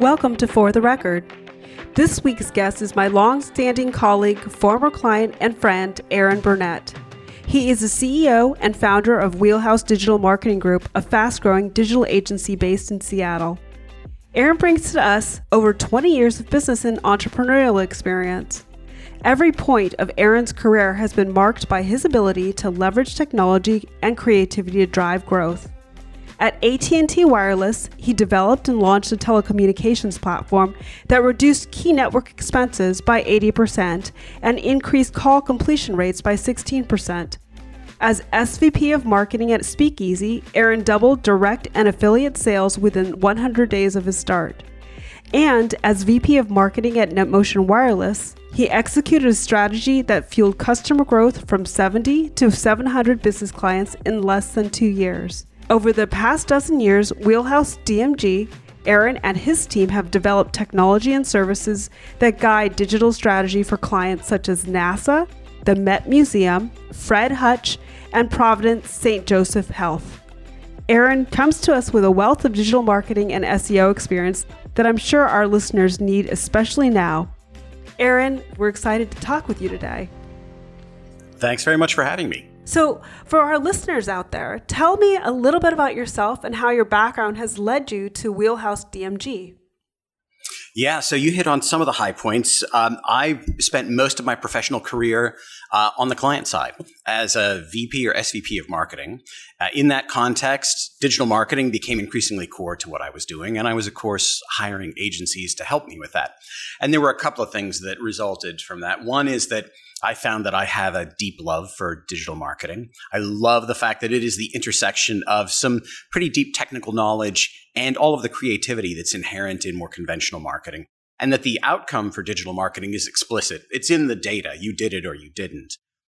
Welcome to For the Record. This week's guest is my long standing colleague, former client, and friend, Aaron Burnett. He is the CEO and founder of Wheelhouse Digital Marketing Group, a fast growing digital agency based in Seattle. Aaron brings to us over 20 years of business and entrepreneurial experience. Every point of Aaron's career has been marked by his ability to leverage technology and creativity to drive growth. At AT&T Wireless, he developed and launched a telecommunications platform that reduced key network expenses by 80% and increased call completion rates by 16%. As SVP of Marketing at Speakeasy, Aaron doubled direct and affiliate sales within 100 days of his start. And as VP of Marketing at NetMotion Wireless, he executed a strategy that fueled customer growth from 70 to 700 business clients in less than two years. Over the past dozen years, Wheelhouse DMG, Aaron and his team have developed technology and services that guide digital strategy for clients such as NASA, the Met Museum, Fred Hutch, and Providence St. Joseph Health. Aaron comes to us with a wealth of digital marketing and SEO experience that I'm sure our listeners need, especially now. Aaron, we're excited to talk with you today. Thanks very much for having me. So, for our listeners out there, tell me a little bit about yourself and how your background has led you to Wheelhouse DMG. Yeah, so you hit on some of the high points. Um, I spent most of my professional career uh, on the client side as a VP or SVP of marketing. Uh, in that context, digital marketing became increasingly core to what I was doing, and I was, of course, hiring agencies to help me with that. And there were a couple of things that resulted from that. One is that I found that I have a deep love for digital marketing. I love the fact that it is the intersection of some pretty deep technical knowledge and all of the creativity that's inherent in more conventional marketing. And that the outcome for digital marketing is explicit. It's in the data. You did it or you didn't.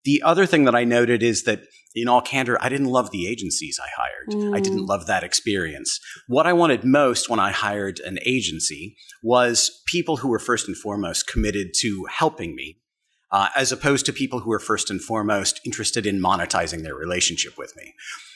The other thing that I noted is that, in all candor, I didn't love the agencies I hired. Mm. I didn't mm. love that experience. What I wanted most when I hired an agency was people who were first and foremost committed to helping me uh, as opposed to people who are first and foremost interested in monetizing their relationship with me.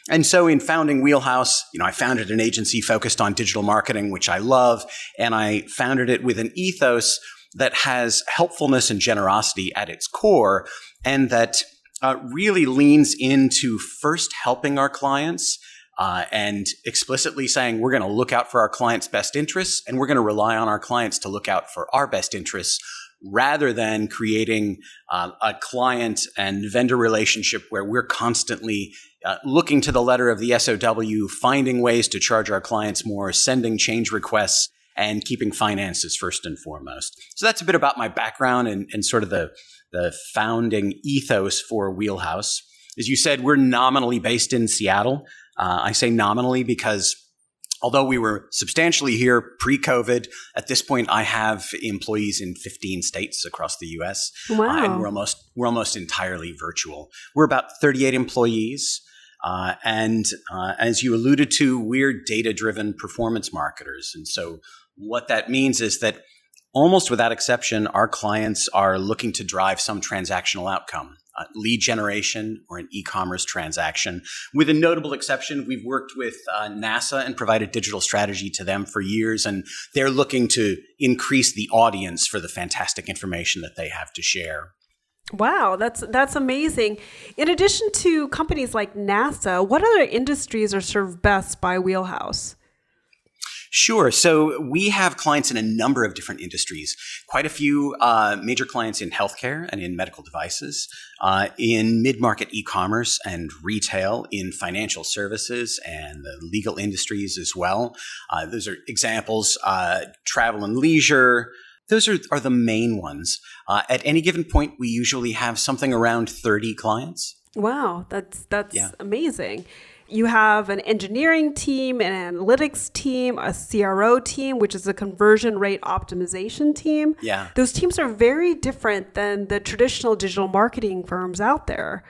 And so in founding Wheelhouse, you know, I founded an agency focused on digital marketing, which I love, and I founded it with an ethos that has helpfulness and generosity at its core and that uh, really leans into first helping our clients uh, and explicitly saying we're going to look out for our clients' best interests and we're going to rely on our clients to look out for our best interests rather than creating uh, a client and vendor relationship where we're constantly uh, looking to the letter of the SOW, finding ways to charge our clients more, sending change requests, and keeping finances first and foremost. So that's a bit about my background and, and sort of the, the founding ethos for Wheelhouse. As you said, we're nominally based in Seattle. Uh, I say nominally because although we were substantially here pre-COVID, at this point I have employees in 15 states across the U.S. Wow. Uh, and we're almost we're almost entirely virtual. We're about 38 employees. Uh, and uh, as you alluded to, we're data driven performance marketers. And so, what that means is that almost without exception, our clients are looking to drive some transactional outcome lead generation or an e-commerce transaction. With a notable exception, we've worked with uh, NASA and provided digital strategy to them for years, and they're looking to increase the audience for the fantastic information that they have to share. Wow, that's that's amazing. In addition to companies like NASA, what other industries are served best by Wheelhouse? Sure. So we have clients in a number of different industries. Quite a few uh, major clients in healthcare and in medical devices, uh, in mid-market e-commerce and retail, in financial services and the legal industries as well. Uh, those are examples. Uh, travel and leisure. Those are, are the main ones. Uh, at any given point, we usually have something around 30 clients. Wow, that's that's yeah. amazing you have an engineering team, an analytics team, a CRO team, which is a conversion rate optimization team. Yeah. Those teams are very different than the traditional digital marketing firms out there.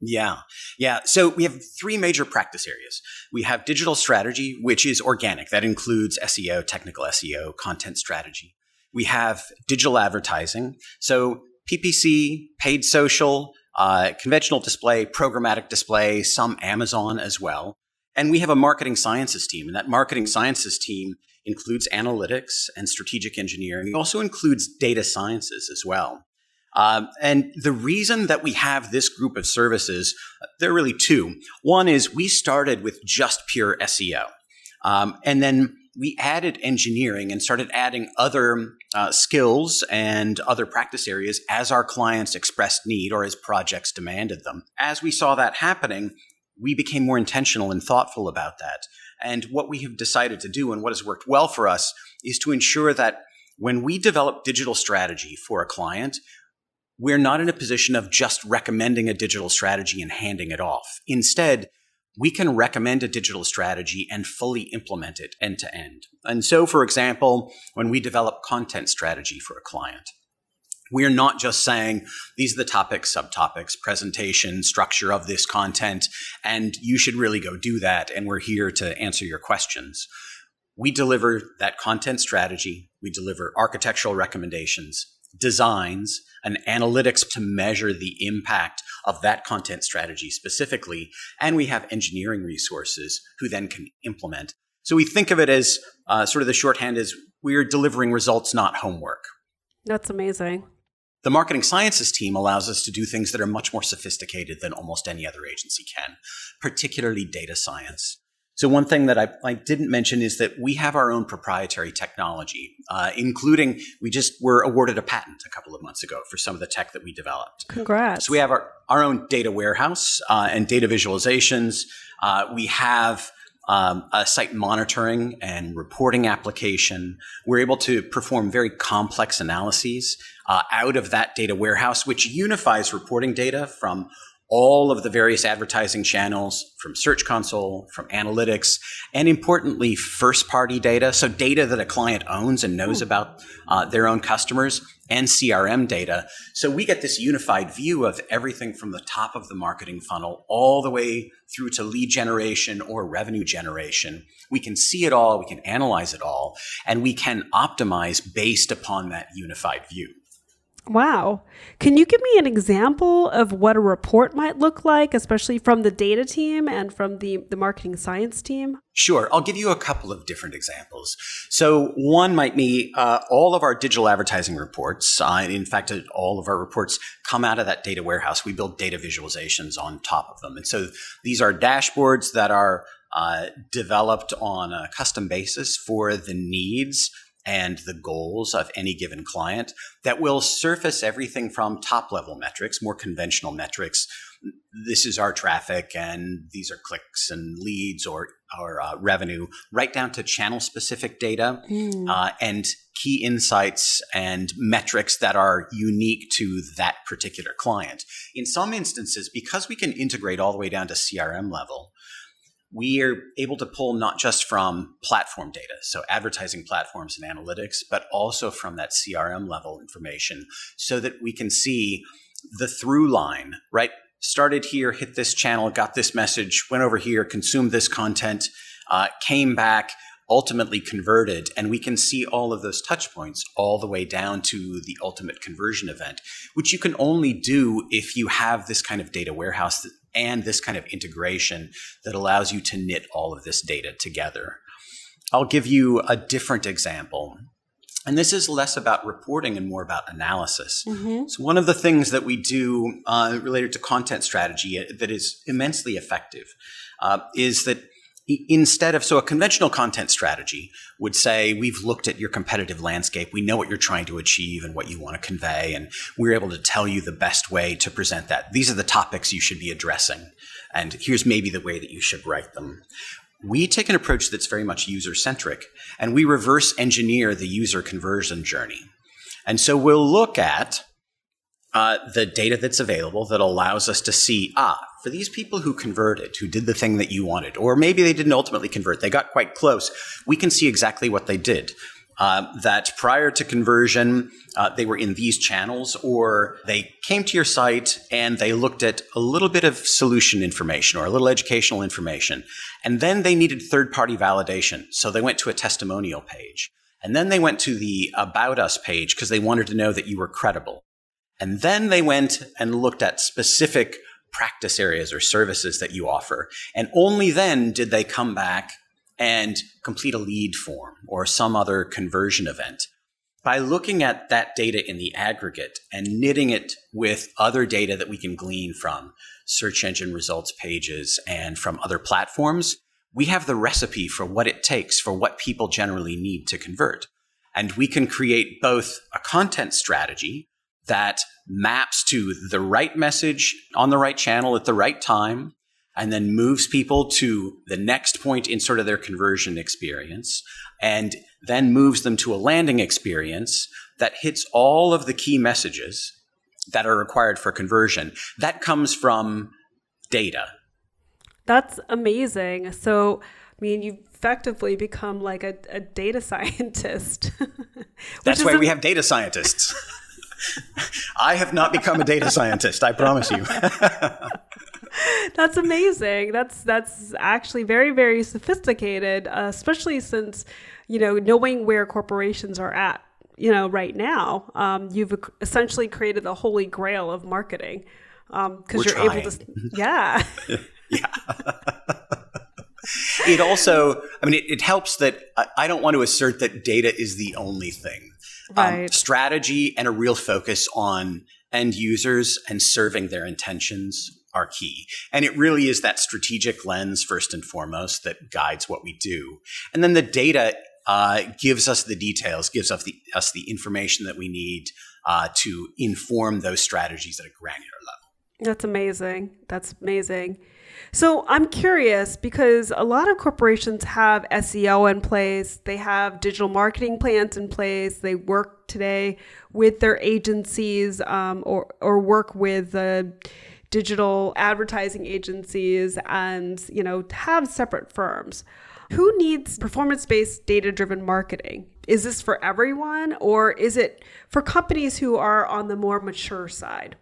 Yeah. Yeah. So we have three major practice areas. We have digital strategy, which is organic. That includes SEO, technical SEO, content strategy. We have digital advertising. So PPC, paid social, uh, conventional display, programmatic display, some Amazon as well. And we have a marketing sciences team, and that marketing sciences team includes analytics and strategic engineering. It also includes data sciences as well. Um, and the reason that we have this group of services, there are really two. One is we started with just pure SEO. Um, and then we added engineering and started adding other uh, skills and other practice areas as our clients expressed need or as projects demanded them. As we saw that happening, we became more intentional and thoughtful about that. And what we have decided to do and what has worked well for us is to ensure that when we develop digital strategy for a client, we're not in a position of just recommending a digital strategy and handing it off. Instead, we can recommend a digital strategy and fully implement it end to end. And so, for example, when we develop content strategy for a client, we're not just saying these are the topics, subtopics, presentation, structure of this content, and you should really go do that, and we're here to answer your questions. We deliver that content strategy, we deliver architectural recommendations, designs, and analytics to measure the impact of that content strategy specifically. And we have engineering resources who then can implement. So we think of it as uh, sort of the shorthand is we're delivering results, not homework. That's amazing. The marketing sciences team allows us to do things that are much more sophisticated than almost any other agency can, particularly data science. So one thing that I, I, didn't mention is that we have our own proprietary technology, uh, including we just were awarded a patent a couple of months ago for some of the tech that we developed. Congrats! So we have our, our own data warehouse uh, and data visualizations. Uh, we have um, a site monitoring and reporting application. We're able to perform very complex analyses uh, out of that data warehouse, which unifies reporting data from all of the various advertising channels from Search Console, from analytics, and importantly, first party data. So, data that a client owns and knows hmm. about uh, their own customers, and CRM data. So, we get this unified view of everything from the top of the marketing funnel all the way through to lead generation or revenue generation. We can see it all, we can analyze it all, and we can optimize based upon that unified view. Wow. Can you give me an example of what a report might look like, especially from the data team and from the, the marketing science team? Sure. I'll give you a couple of different examples. So, one might be uh, all of our digital advertising reports. Uh, in fact, all of our reports come out of that data warehouse. We build data visualizations on top of them. And so, these are dashboards that are uh, developed on a custom basis for the needs and the goals of any given client that will surface everything from top level metrics, more conventional metrics. This is our traffic, and these are clicks and leads or, or uh, revenue, right down to channel specific data mm. uh, and key insights and metrics that are unique to that particular client. In some instances, because we can integrate all the way down to CRM level, we are able to pull not just from platform data, so advertising platforms and analytics, but also from that CRM level information so that we can see the through line, right? Started here, hit this channel, got this message, went over here, consumed this content, uh, came back, ultimately converted. And we can see all of those touch points all the way down to the ultimate conversion event, which you can only do if you have this kind of data warehouse and this kind of integration that allows you to knit all of this data together. I'll give you a different example. And this is less about reporting and more about analysis. Mm-hmm. So, one of the things that we do uh, related to content strategy that is immensely effective uh, is that instead of so a conventional content strategy would say we've looked at your competitive landscape. We know what you're trying to achieve and what you want to convey and we're able to tell you the best way to present that. These are the topics you should be addressing and here's maybe the way that you should write them. We take an approach that's very much user centric and we reverse engineer the user conversion journey. And so we'll look at uh, the data that's available that allows us to see ah for these people who converted, who did the thing that you wanted, or maybe they didn't ultimately convert, they got quite close, we can see exactly what they did. Uh, that prior to conversion, uh, they were in these channels, or they came to your site and they looked at a little bit of solution information or a little educational information. And then they needed third party validation. So they went to a testimonial page. And then they went to the About Us page because they wanted to know that you were credible. And then they went and looked at specific practice areas or services that you offer. And only then did they come back and complete a lead form or some other conversion event. By looking at that data in the aggregate and knitting it with other data that we can glean from search engine results pages and from other platforms, we have the recipe for what it takes for what people generally need to convert. And we can create both a content strategy that maps to the right message on the right channel at the right time and then moves people to the next point in sort of their conversion experience and then moves them to a landing experience that hits all of the key messages that are required for conversion. That comes from data. That's amazing. So, I mean, you've effectively become like a, a data scientist. That's why we have data scientists. I have not become a data scientist, I promise you. that's amazing. That's that's actually very very sophisticated, uh, especially since you know knowing where corporations are at. You know, right now, um, you've essentially created the holy grail of marketing because um, you're trying. able to. Yeah. yeah. it also, I mean, it, it helps that I, I, don't want to assert that data is the only thing. Um, right. Um, strategy and a real focus on end users and serving their intentions are key. And it really is that strategic lens, first and foremost, that guides what we do. And then the data uh, gives us the details, gives us the, us the information that we need uh, to inform those strategies at a granular level. That's amazing. That's amazing. So I'm curious because a lot of corporations have SEO in place, they have digital marketing plans in place, they work today with their agencies um, or, or work with the digital advertising agencies and you know have separate firms. Who needs performance-based data-driven marketing? Is this for everyone or is it for companies who are on the more mature side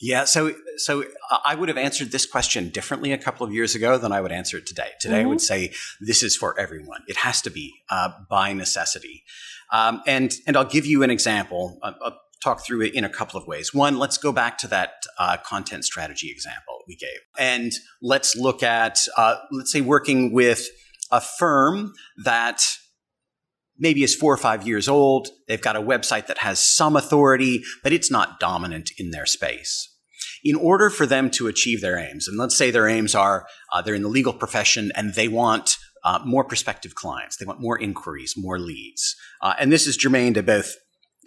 yeah, so so I would have answered this question differently a couple of years ago than I would answer it today. Today, mm-hmm. I would mm-hmm. say this is for everyone. It has to be uh, by necessity, um, and and I'll give you an example. I'll, I'll, talk through it in a couple of ways. One, let's go back to that uh, content strategy example we gave, and let's look at uh, let's say working with a firm that maybe is four or five years old. They've got a website that has some authority, but it's not dominant in their space. In order for them to achieve their aims, and let's say their aims are uh, they're in the legal profession and they want uh, more prospective clients, they want more inquiries, more leads. Uh, and this is germane to both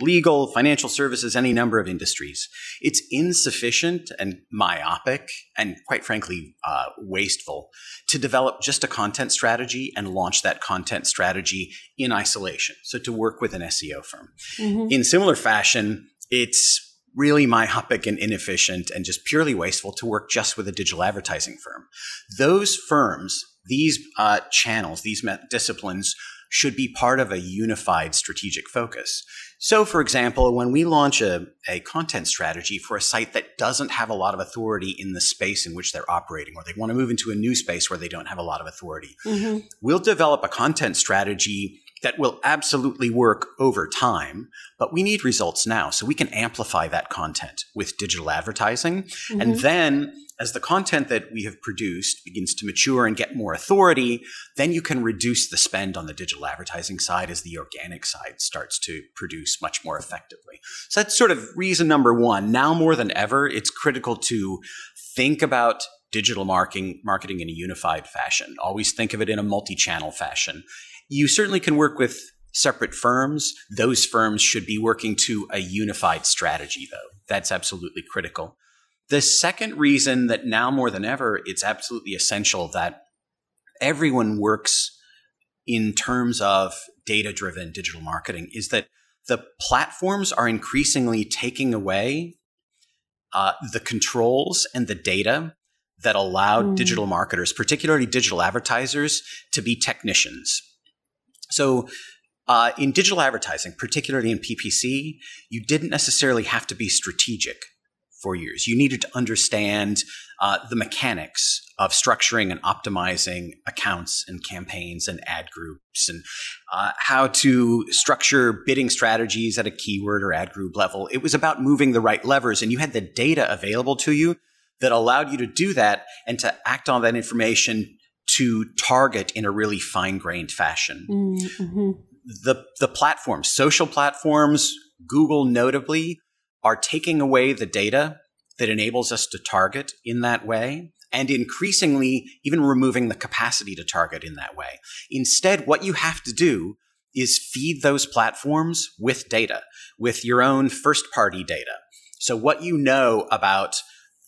legal, financial services, any number of industries. It's insufficient and myopic and quite frankly, uh, wasteful to develop just a content strategy and launch that content strategy in isolation. So to work with an SEO firm. Mm-hmm. In similar fashion, it's really myopic and inefficient and just purely wasteful to work just with a digital advertising firm. Those firms, these uh, channels, these disciplines should be part of a unified strategic focus. So, for example, when we launch a, a content strategy for a site that doesn't have a lot of authority in the space in which they're operating, or they want to move into a new space where they don't have a lot of authority, mm-hmm. we'll develop a content strategy that will absolutely work over time, but we need results now. So we can amplify that content with digital advertising. Mm-hmm. And then as the content that we have produced begins to mature and get more authority, then you can reduce the spend on the digital advertising side as the organic side starts to produce much more effectively. So that's sort of reason number one. Now more than ever, it's critical to think about digital marketing, marketing in a unified fashion. Always think of it in a multi-channel fashion. You certainly can work with separate firms. Those firms should be working to a unified strategy, though. That's absolutely critical. The second reason that now more than ever, it's absolutely essential that everyone works in terms of data driven digital marketing is that the platforms are increasingly taking away uh, the controls and the data that allowed mm. digital marketers, particularly digital advertisers, to be technicians. So, uh, in digital advertising, particularly in PPC, you didn't necessarily have to be strategic for years. You needed to understand uh, the mechanics of structuring and optimizing accounts and campaigns and ad groups and uh, how to structure bidding strategies at a keyword or ad group level. It was about moving the right levers, and you had the data available to you that allowed you to do that and to act on that information to target in a really fine grained fashion. Mm-hmm. The, the platforms, social platforms, Google notably, are taking away the data that enables us to target in that way and increasingly even removing the capacity to target in that way. Instead, what you have to do is feed those platforms with data, with your own first party data. So, what you know about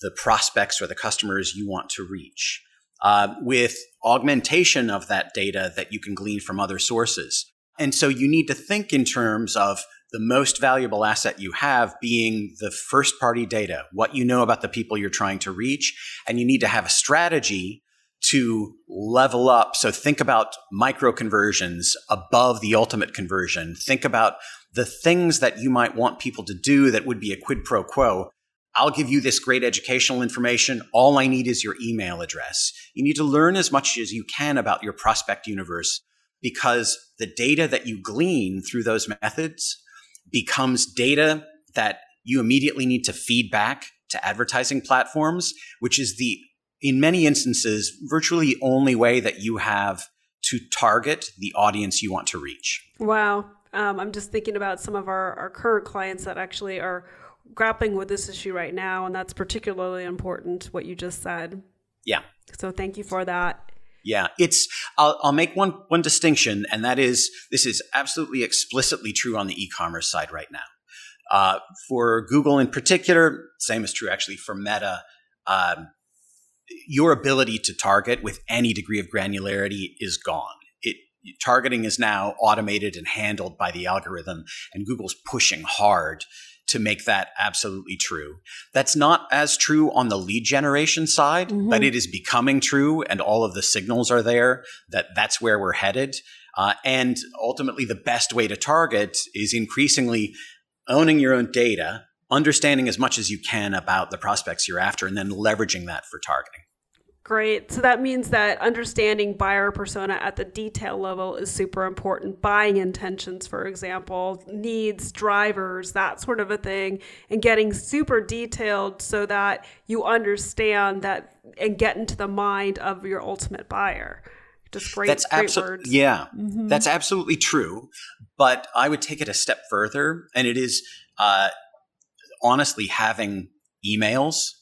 the prospects or the customers you want to reach, uh, with augmentation of that data that you can glean from other sources. And so, you need to think in terms of the most valuable asset you have being the first party data, what you know about the people you're trying to reach. And you need to have a strategy to level up. So think about micro conversions above the ultimate conversion. Think about the things that you might want people to do that would be a quid pro quo. I'll give you this great educational information. All I need is your email address. You need to learn as much as you can about your prospect universe because the data that you glean through those methods becomes data that you immediately need to feed back to advertising platforms, which is the, in many instances, virtually only way that you have to target the audience you want to reach. Wow. Um, I'm just thinking about some of our, our current clients that actually are grappling with this issue right now, and that's particularly important, what you just said. Yeah. So thank you for that. Yeah, it's. I'll, I'll make one one distinction, and that is this is absolutely explicitly true on the e-commerce side right now. Uh, for Google in particular, same is true actually for Meta. Um, your ability to target with any degree of granularity is gone. It targeting is now automated and handled by the algorithm, and Google's pushing hard to make that absolutely true. That's not as true on the lead generation side, mm-hmm. but it is becoming true, and all of the signals are there that that's where we're headed. Uh, and ultimately, the best way to target is increasingly owning your own data, understanding as much as you can about the prospects you're after, and then leveraging that for targeting. Great. So that means that understanding buyer persona at the detail level is super important. Buying intentions, for example, needs, drivers, that sort of a thing, and getting super detailed so that you understand that and get into the mind of your ultimate buyer. Just great, that's great abso- words. Yeah, mm-hmm. that's absolutely true. But I would take it a step further, and it is uh, honestly having emails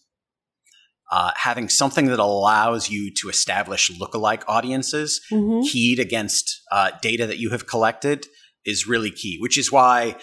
uh, having something that allows you to establish lookalike audiences mm-hmm. keyed against uh, data that you have collected is really key, which is why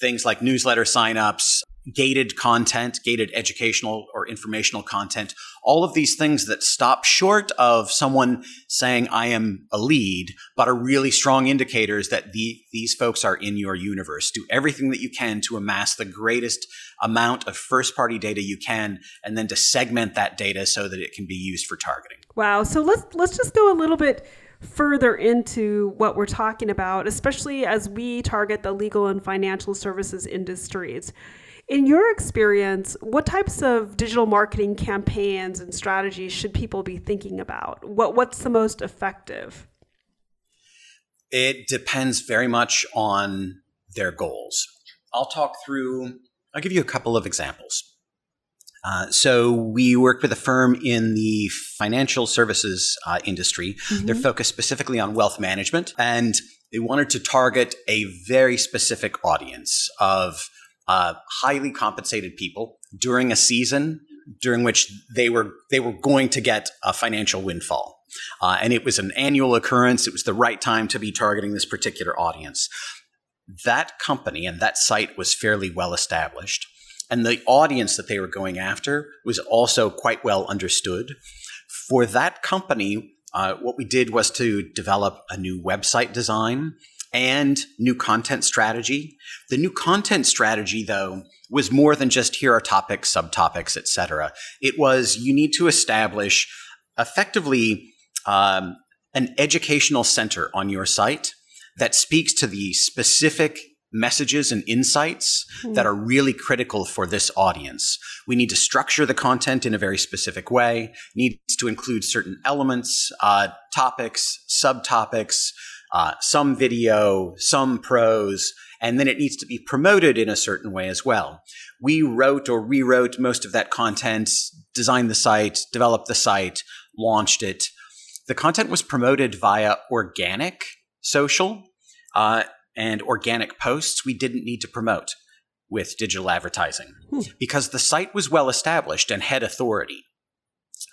things like newsletter signups, gated content, gated educational or informational content, all of these things that stop short of someone saying, I am a lead, but are really strong indicators that the, these folks are in your universe. Do everything that you can to amass the greatest amount of first party data you can, and then to segment that data so that it can be used for targeting. Wow. So let's, let's just go a little bit further into what we're talking about, especially as we target the legal and financial services industries. In your experience, what types of digital marketing campaigns and strategies should people be thinking about? What, what's the most effective? It depends very much on their goals. I'll talk through, I'll give you a couple of examples. Uh, so we work with a firm in the financial services uh, industry. Mm-hmm. They're focused specifically on wealth management, and they wanted to target a very specific audience of uh, highly compensated people during a season during which they were they were going to get a financial windfall. Uh, and it was an annual occurrence. It was the right time to be targeting this particular audience. That company and that site was fairly well established. And the audience that they were going after was also quite well understood. For that company, uh, what we did was to develop a new website design and new content strategy. The new content strategy, though, was more than just here are topics, subtopics, etc. It was you need to establish effectively um, an educational center on your site that speaks to the specific messages and insights mm. that are really critical for this audience. We need to structure the content in a very specific way, needs to include certain elements, uh, topics, subtopics, uh, some video, some prose, and then it needs to be promoted in a certain way as well. We wrote or rewrote most of that content, designed the site, developed the site, launched it. The content was promoted via organic social uh, and organic posts. We didn't need to promote with digital advertising hmm. because the site was well established and had authority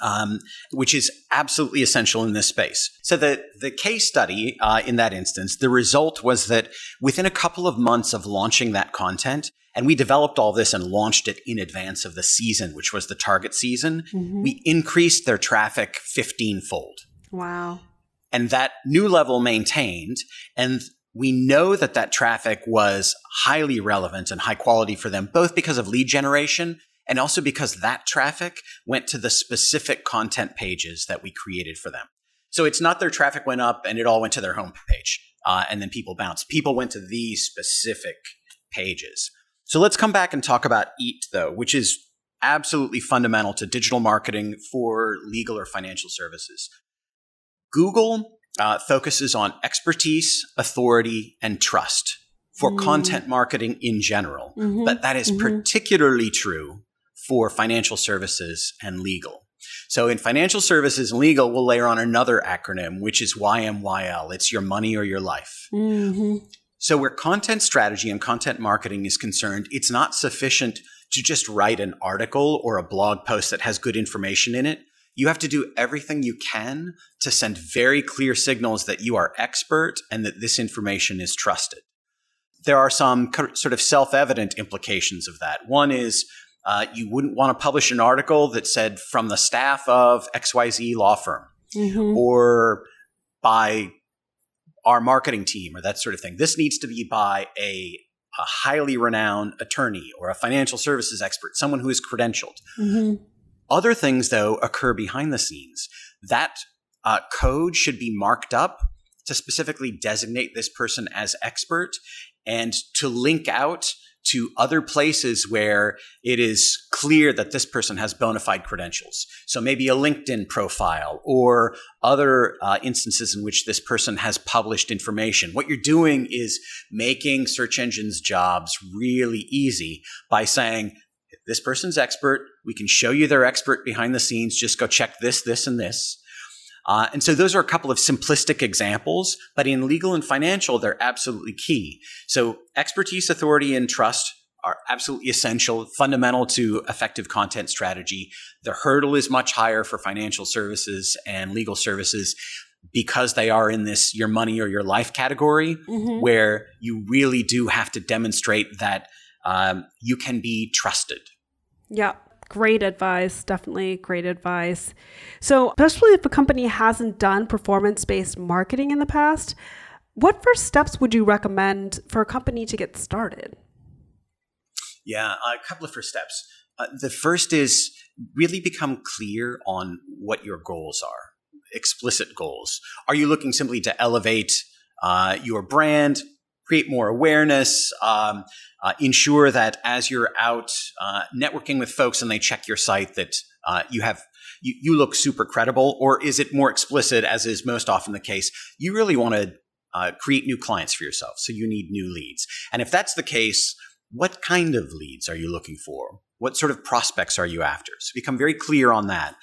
um, which is absolutely essential in this space. So the the case study uh, in that instance, the result was that within a couple of months of launching that content, and we developed all this and launched it in advance of the season, which was the target season, mm-hmm. we increased their traffic fifteen fold. Wow! And that new level maintained, and we know that that traffic was highly relevant and high quality for them, both because of lead generation and also because that traffic went to the specific content pages that we created for them. So it's not their traffic went up and it all went to their homepage, uh, and then people bounced. People went to these specific pages. So let's come back and talk about EAT, though, which is absolutely fundamental to digital marketing for legal or financial services. Google uh, focuses on expertise, authority, and trust for mm. content marketing in general, mm-hmm. but that is mm-hmm. particularly true for financial services and legal. So in financial services and legal, we'll layer on another acronym, which is YMYL. It's your money or your life. Mm-hmm. So where content strategy and content marketing is concerned, it's not sufficient to just write an article or a blog post that has good information in it. You have to do everything you can to send very clear signals that you are expert and that this information is trusted. There are some sort of self evident implications of that. One is uh, you wouldn't want to publish an article that said from the staff of XYZ law firm mm-hmm. or by our marketing team or that sort of thing. This needs to be by a, a highly renowned attorney or a financial services expert, someone who is credentialed. Mm-hmm. Other things, though, occur behind the scenes. That uh, code should be marked up to specifically designate this person as expert and to link out to other places where it is clear that this person has bona fide credentials. So maybe a LinkedIn profile or other uh, instances in which this person has published information. What you're doing is making search engines' jobs really easy by saying, this person's expert. We can show you their expert behind the scenes. Just go check this, this, and this. Uh, and so those are a couple of simplistic examples, but in legal and financial, they're absolutely key. So expertise, authority, and trust are absolutely essential, fundamental to effective content strategy. The hurdle is much higher for financial services and legal services because they are in this your money or your life category, mm-hmm. where you really do have to demonstrate that um, you can be trusted. Yeah. Great advice, definitely great advice. So, especially if a company hasn't done performance based marketing in the past, what first steps would you recommend for a company to get started? Yeah, a couple of first steps. Uh, the first is really become clear on what your goals are, explicit goals. Are you looking simply to elevate uh, your brand, create more awareness, um, uh, ensure that as you're out uh, networking with folks and they check your site that uh, you have you, you, look super credible, or is it more explicit, as is most often the case? You really want to uh, create new clients for yourself, so you need new leads. And if that's the case, what kind of leads are you looking for? What sort of prospects are you after? So become very clear on that.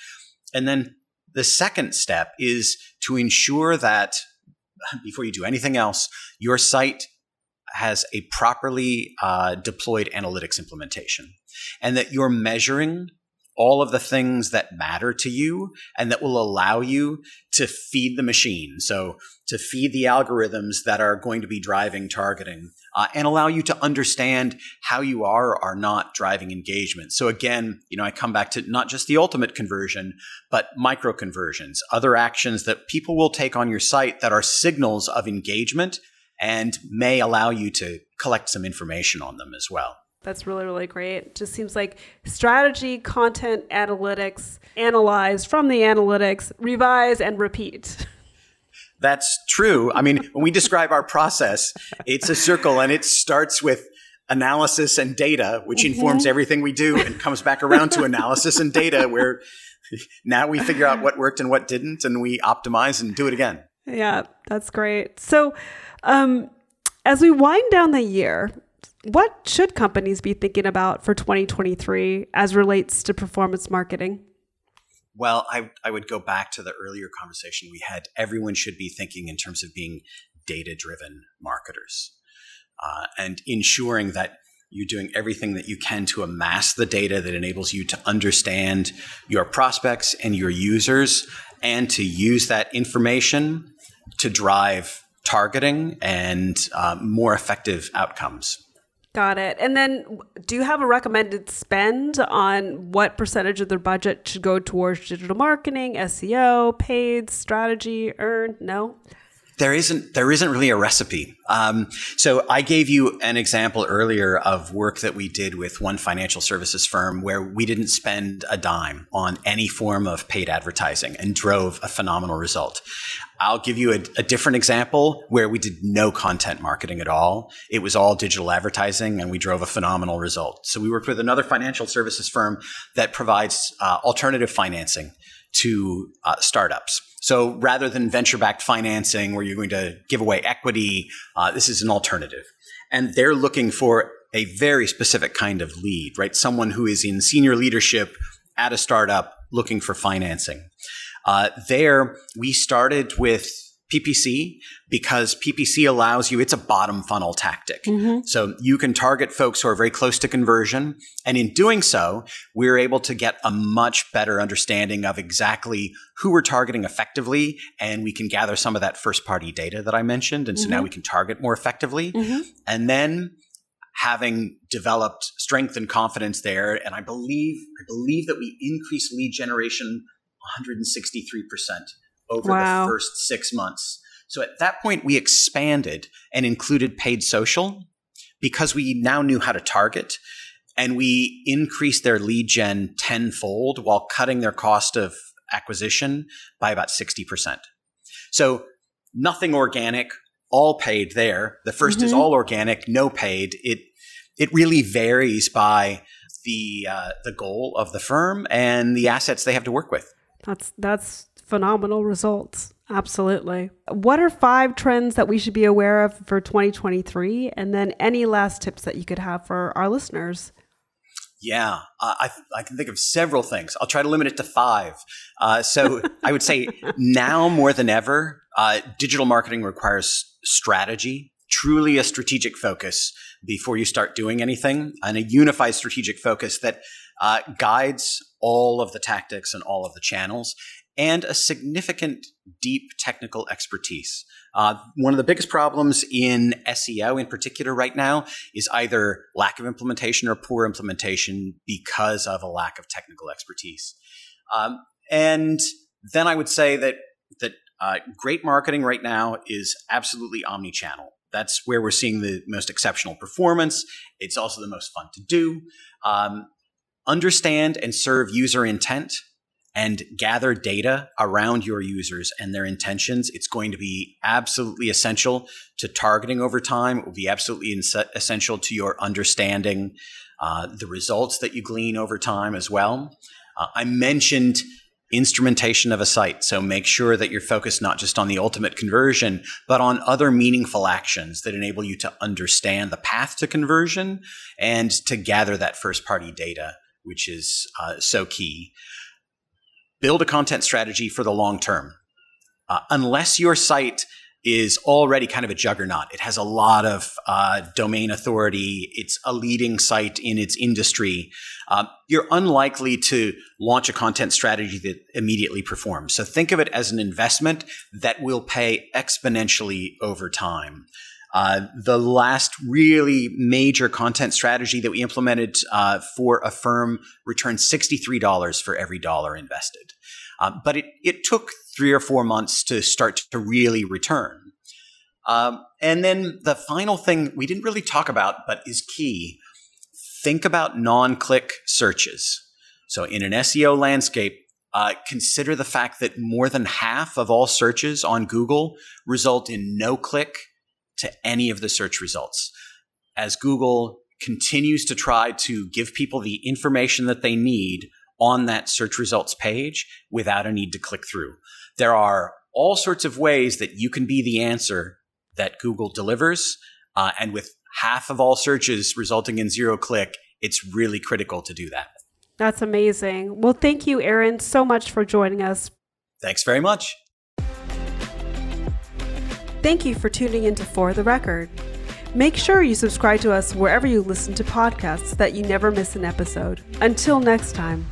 And then the second step is to ensure that before you do anything else, your site has a properly uh, deployed analytics implementation and that you're measuring all of the things that matter to you and that will allow you to feed the machine. So, to feed the algorithms that are going to be driving targeting uh, and allow you to understand how you are or are not driving engagement. So, again, you know, I come back to not just the ultimate conversion, but micro conversions, other actions that people will take on your site that are signals of engagement and may allow you to collect some information on them as well. That's really, really great. Just seems like strategy, content, analytics, analyze from the analytics, revise, and repeat. That's true. I mean, when we describe our process, it's a circle and it starts with analysis and data, which mm-hmm. informs everything we do and comes back around to analysis and data where now we figure out what worked and what didn't and we optimize and do it again. Yeah, that's great. So, um, as we wind down the year, what should companies be thinking about for 2023 as relates to performance marketing? Well, I, I would go back to the earlier conversation we had. Everyone should be thinking in terms of being data driven marketers uh, and ensuring that you're doing everything that you can to amass the data that enables you to understand your prospects and your users and to use that information to drive targeting and uh, more effective outcomes. Got it. And then do you have a recommended spend on what percentage of their budget should go towards digital marketing, SEO, paid, strategy, earned? No? There isn't there isn't really a recipe. Um, so I gave you an example earlier of work that we did with one financial services firm where we didn't spend a dime on any form of paid advertising and drove a phenomenal result. I'll give you a, a different example where we did no content marketing at all. It was all digital advertising and we drove a phenomenal result. So we worked with another financial services firm that provides uh, alternative financing to uh, startups. So rather than venture backed financing where you're going to give away equity, uh, this is an alternative. And they're looking for a very specific kind of lead, right? Someone who is in senior leadership at a startup looking for financing. Uh, there, we started with PPC because PPC allows you, it's a bottom funnel tactic. Mm-hmm. So you can target folks who are very close to conversion. And in doing so, we're able to get a much better understanding of exactly who we're targeting effectively. And we can gather some of that first party data that I mentioned. And so mm-hmm. now we can target more effectively. Mm-hmm. And then having developed strength and confidence there, and I believe, I believe that we increase lead generation 163% over wow. the first six months. So at that point, we expanded and included paid social because we now knew how to target and we increased their lead gen tenfold while cutting their cost of acquisition by about 60%. So nothing organic, all paid there. The 1st mm-hmm. is all organic, no paid. It, it really varies by the, uh, the goal of the firm and the assets they have to work with. That's that's phenomenal results. Absolutely. What are five trends that we should be aware of for 2023 and then any last tips that you could have for our listeners? Yeah, uh, I, I can think of several things. I'll try to limit it to five. Uh, so I would say now more than ever, uh, digital marketing requires strategy, truly a strategic focus before you start doing anything, and a unified strategic focus that uh, guides all of the tactics and all of the channels, and a significant deep technical expertise. Uh, one of the biggest problems in SEO in particular right now is either lack of implementation or poor implementation because of a lack of technical expertise. Um, and then I would say that that uh, great marketing right now is absolutely omni-channel. That's where we're seeing the most exceptional performance. It's also the most fun to do. Um, understand and serve user intent and gather data around your users and their intentions. It's going to be absolutely essential to targeting over time. It will be absolutely essential to your understanding uh, the results that you glean over time as well. Uh, I mentioned instrumentation of a site. So make sure that you're focused not just on the ultimate conversion, but on other meaningful actions that enable you to understand the path to conversion and to gather that first party data which is uh, so key. Build a content strategy for the long term. Uh, unless your site is already kind of a juggernaut, it has a lot of uh, domain authority, it's a leading site in its industry, um, you're unlikely to launch a content strategy that immediately performs. So think of it as an investment that will pay exponentially over time. Uh, the last really major content strategy that we implemented uh, for a firm returned $63 for every dollar invested. Um, but it, it took three or four months to start to really return. Um, and then the final thing we didn't really talk about, but is key think about non click searches. So, in an SEO landscape, uh, consider the fact that more than half of all searches on Google result in no click to any of the search results. As Google continues to try to give people the information that they need on that search results page without a need to click through. There are all sorts of ways that you can be the answer that Google delivers. Uh, and with half of all searches resulting in zero click, it's really critical to do that. That's amazing. Well, thank you, Aaron, so much for joining us. Thanks very much. Thank you for tuning into For the Record. Make sure you subscribe to us wherever you listen to podcasts so that you never miss an episode. Until next time.